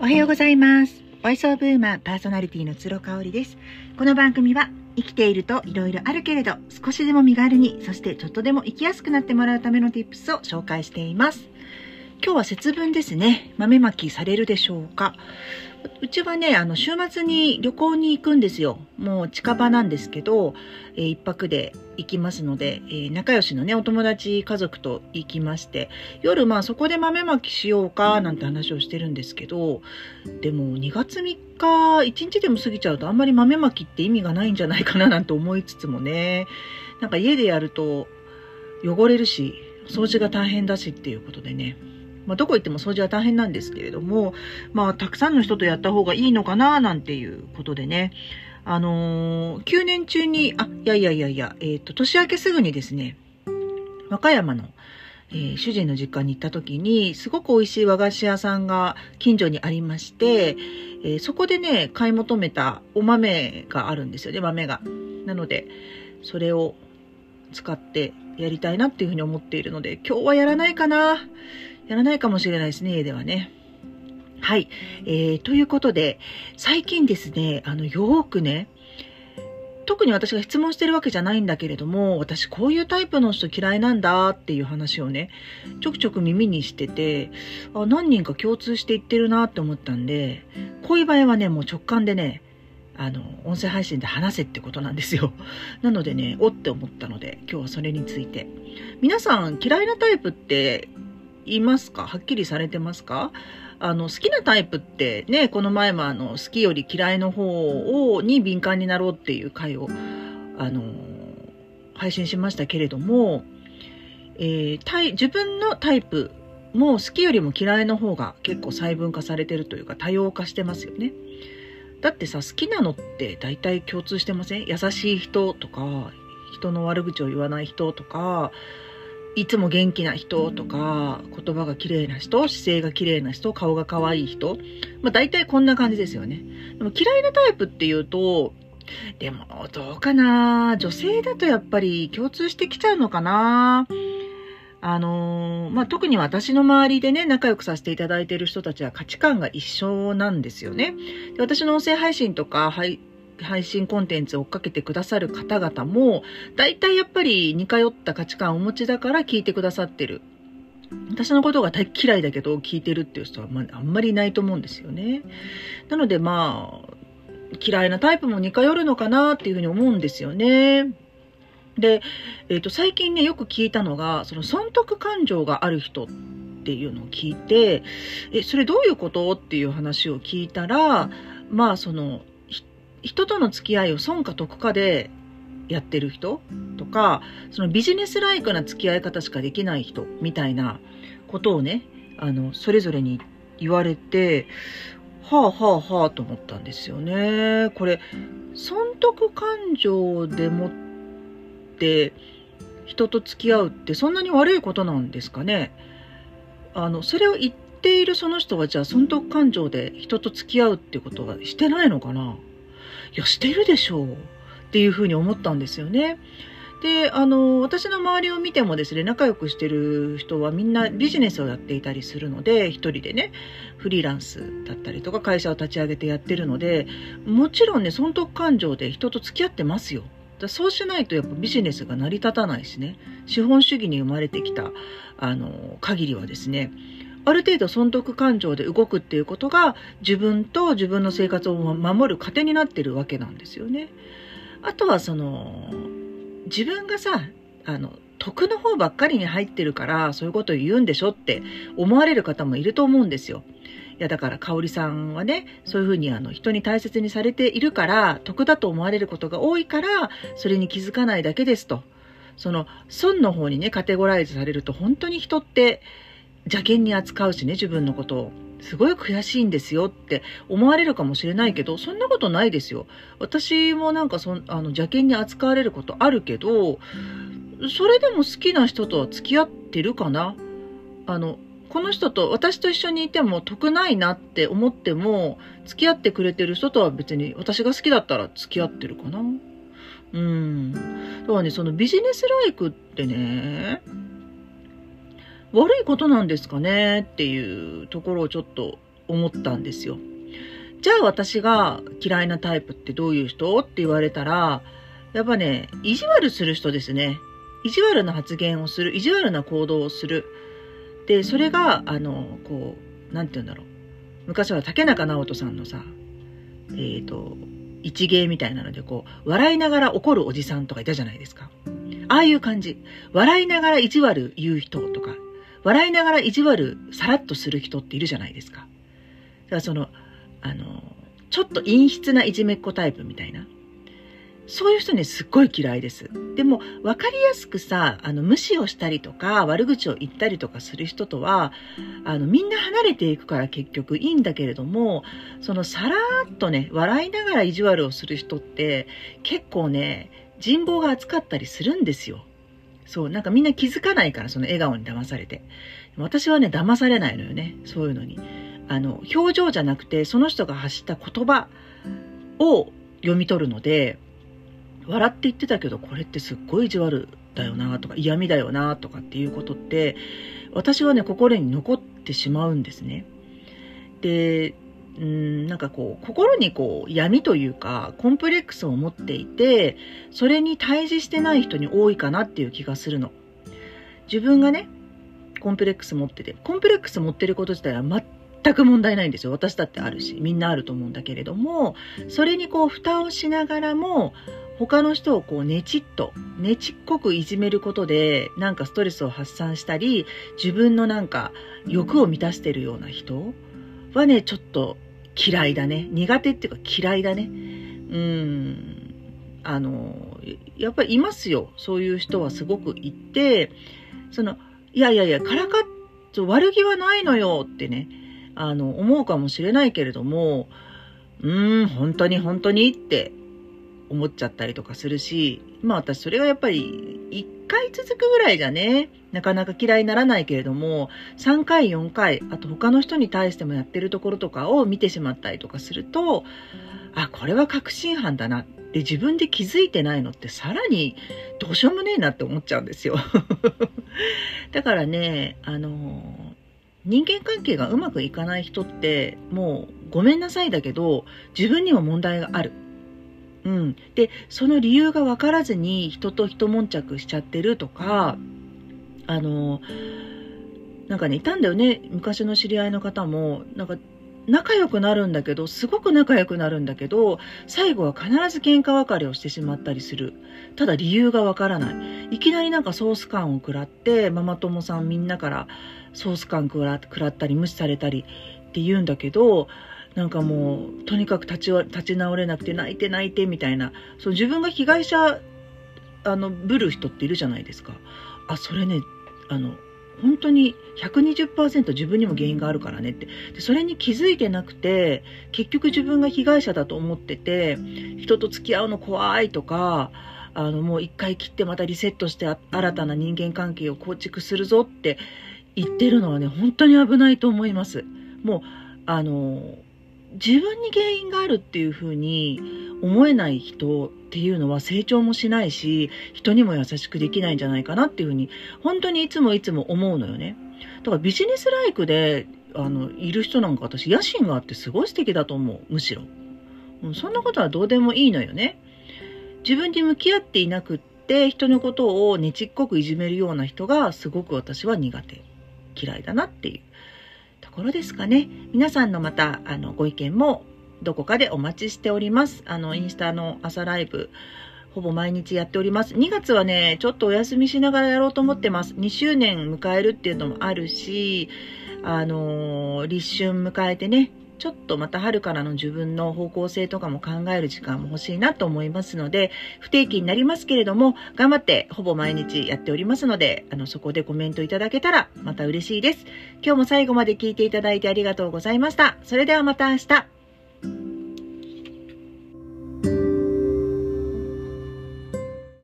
おはようございます。ボイスオブウーマンパーソナリティの鶴香織です。この番組は生きていると色々あるけれど少しでも身軽に、そしてちょっとでも生きやすくなってもらうための tips を紹介しています。今日は節分ですね。豆まきされるでしょうか？うちはね、あの、週末に旅行に行くんですよ。もう近場なんですけど、えー泊で行きますので、えー仲良しのね、お友達家族と行きまして、夜まあそこで豆まきしようかなんて話をしてるんですけど、でも2月3日、1日でも過ぎちゃうとあんまり豆まきって意味がないんじゃないかななんて思いつつもね、なんか家でやると汚れるし、掃除が大変だしっていうことでね、まあ、どこ行っても掃除は大変なんですけれども、まあ、たくさんの人とやった方がいいのかな、なんていうことでね、あのー、9年中に、あ、いやいやいやいや、えっ、と、年明けすぐにですね、和歌山の、えー主人の実家に行った時に、すごく美味しい和菓子屋さんが近所にありまして、えーそこでね、買い求めたお豆があるんですよね、豆が。なので、それを使ってやりたいなっていうふうに思っているので、今日はやらないかな。やらないかもしれないですね、家ではね。はい。えー、ということで、最近ですね、あの、よーくね、特に私が質問してるわけじゃないんだけれども、私こういうタイプの人嫌いなんだっていう話をね、ちょくちょく耳にしてて、あ何人か共通して言ってるなって思ったんで、こういう場合はね、もう直感でね、あの、音声配信で話せってことなんですよ。なのでね、おって思ったので、今日はそれについて。皆さん嫌いなタイプっていますか？はっきりされてますか？あの、好きなタイプってね、この前もあの、好きより嫌いの方を、に敏感になろうっていう回を、あの、配信しましたけれども、えータイ自分のタイプも好きよりも嫌いの方が結構細分化されてるというか多様化してますよね。だってさ、好きなのって大体共通してません？優しい人とか、人の悪口を言わない人とか、いつも元気な人とか、言葉が綺麗な人、姿勢が綺麗な人、顔が可愛い人。まあ大体こんな感じですよね。でも嫌いなタイプっていうと、でもどうかな？女性だとやっぱり共通してきちゃうのかな？あのーまあ、特に私の周りでね、仲良くさせていただいている人たちは価値観が一緒なんですよね。で私の音声配信とか、配配信コンテンツを追っかけてくださる方々も、大体やっぱり似通った価値観をお持ちだから聞いてくださってる。私のことが大嫌いだけど聞いてるっていう人は、まあ、あんまりいないと思うんですよね。なのでまあ、嫌いなタイプも似通るのかなっていうふうに思うんですよね。で、えっ、と、最近ね、よく聞いたのが、その損得感情がある人っていうのを聞いて、え、それどういうこと？っていう話を聞いたら、まあ、その、人との付き合いを損か得かでやってる人とか、そのビジネスライクな付き合い方しかできない人みたいなことをね、あの、それぞれに言われて、はあはあはあと思ったんですよね。これ、損得感情でもって人と付き合うってそんなに悪いことなんですかね？あの、それを言っているその人はじゃあ損得感情で人と付き合うってことはしてないのかな？いや、してるでしょうっていうふうに思ったんですよね。で、あの、私の周りを見てもですね、仲良くしてる人はみんなビジネスをやっていたりするので、一人でね、フリーランスだったりとか会社を立ち上げてやってるので、もちろんね、損得感情で人と付き合ってますよ。だそうしないとやっぱビジネスが成り立たないしね、資本主義に生まれてきた、あの、限りはですね、ある程度損得感情で動くっていうことが自分と自分の生活を守る糧になってるわけなんですよね。あとはその、自分がさ、あの、得の方ばっかりに入ってるから、そういうことを言うんでしょって思われる方もいると思うんですよ。や、だから、香織さんはね、そういうふうにあの、人に大切にされているから、得だと思われることが多いから、それに気づかないだけですと。その、損の方にね、カテゴライズされると、本当に人って邪険に扱うしね、自分のことを。すごい悔しいんですよって思われるかもしれないけど、そんなことないですよ。私もなんかそ、あの、邪険に扱われることあるけど、それでも好きな人とは付き合ってるかな？あの、この人と私と一緒にいても得ないなって思っても、付き合ってくれてる人とは別に私が好きだったら付き合ってるかなうん。だからね、そのビジネスライクってね、悪いことなんですかねっていうところをちょっと思ったんですよ。じゃあ私が嫌いなタイプってどういう人って言われたら、やっぱね、意地悪する人ですね。意地悪な発言をする、意地悪な行動をする。で、それが、あの、こう、なんて言うんだろう。昔は竹中直人さんのさ、えっ、ー、と、一芸みたいなので、こう、笑いながら怒るおじさんとかいたじゃないですか。ああいう感じ。笑いながら意地悪言う人とか、笑いながら意地悪さらっとする人っているじゃないですか。だからその、あの、ちょっと陰湿ないじめっ子タイプみたいな。そういう人ね、すっごい嫌いです。でも、わかりやすくさ、あの、無視をしたりとか、悪口を言ったりとかする人とは、あの、みんな離れていくから結局いいんだけれども、その、さらっとね、笑いながら意地悪をする人って、結構ね、人望が厚かったりするんですよ。そう、なんかみんな気づかないから、その笑顔に騙されて。私はね、騙されないのよね、そういうのに。あの、表情じゃなくて、その人が発した言葉を読み取るので、笑って言ってたけどこれってすっごい意地悪だよなとか嫌味だよなとかっていうことって私はね心に残ってしまうんですね。でうんなんかこう心にこう闇というかコンプレックスを持っていてそれに対峙してない人に多いかなっていう気がするの。自分がねコンプレックス持っててコンプレックス持ってること自体は全く問題ないんですよ私だってあるしみんなあると思うんだけれどもそれにこう蓋をしながらも他の人をこうねちっと、ねちっこくいじめることで、なんかストレスを発散したり、自分のなんか欲を満たしてるような人はね、ちょっと嫌いだね。苦手っていうか嫌いだね。うん。あの、やっぱりいますよ。そういう人はすごくいて、その、いやいやいや、からかっ、悪気はないのよってね、あの、思うかもしれないけれども、うーん、本当に本当にって思っちゃったりとかするし、まあ私それがやっぱり1回続くぐらいじゃね、なかなか嫌いにならないけれども、3回、4回、あと他の人に対してもやってるところとかを見てしまったりとかすると、あ、これは確信犯だなって自分で気づいてないのってさらにどうしようもねえなって思っちゃうんですよ。だからね、あの、人間関係がうまくいかない人ってもうごめんなさいだけど自分にも問題がある。うん、でその理由が分からずに人と一悶着しちゃってるとかあのなんかねいたんだよね昔の知り合いの方も。なんか仲良くなるんだけどすごく仲良くなるんだけど最後は必ず喧嘩別れをしてしまったりする。ただ理由がわからない。いきなりなんかソース感を食らってママ友さんみんなからソース感食らったり無視されたりって言うんだけどなんかもうとにかく立ち立ち直れなくて泣いて泣いてみたいなその自分が被害者あのぶる人っているじゃないですか。あそれねあの本当に120%自分にも原因があるからねって。でそれに気づいてなくて結局自分が被害者だと思ってて人と付き合うの怖いとかあのもう一回切ってまたリセットして新たな人間関係を構築するぞって言ってるのはね本当に危ないと思います。もうあの自分に原因があるっていうふうに思えない人っていうのは成長もしないし人にも優しくできないんじゃないかなっていうふうに本当にいつもいつも思うのよね。だからビジネスライクであのいる人なんか私野心があってすごい素敵だと思う。むしろ、そんなことはどうでもいいのよね。自分に向き合っていなくって人のことをねちっこくいじめるような人がすごく私は苦手。嫌いだなっていう。ところですかね。皆さんのまた、あの、ご意見もどこかでお待ちしております。あの、インスタの朝ライブ、ほぼ毎日やっております。2月はね、ちょっとお休みしながらやろうと思ってます。2周年迎えるっていうのもあるし、あのー、立春迎えてね、ちょっとまた春からの自分の方向性とかも考える時間も欲しいなと思いますので、不定期になりますけれども、頑張ってほぼ毎日やっておりますので、あの、そこでコメントいただけたらまた嬉しいです。今日も最後まで聞いていただいてありがとうございました。それではまた明日。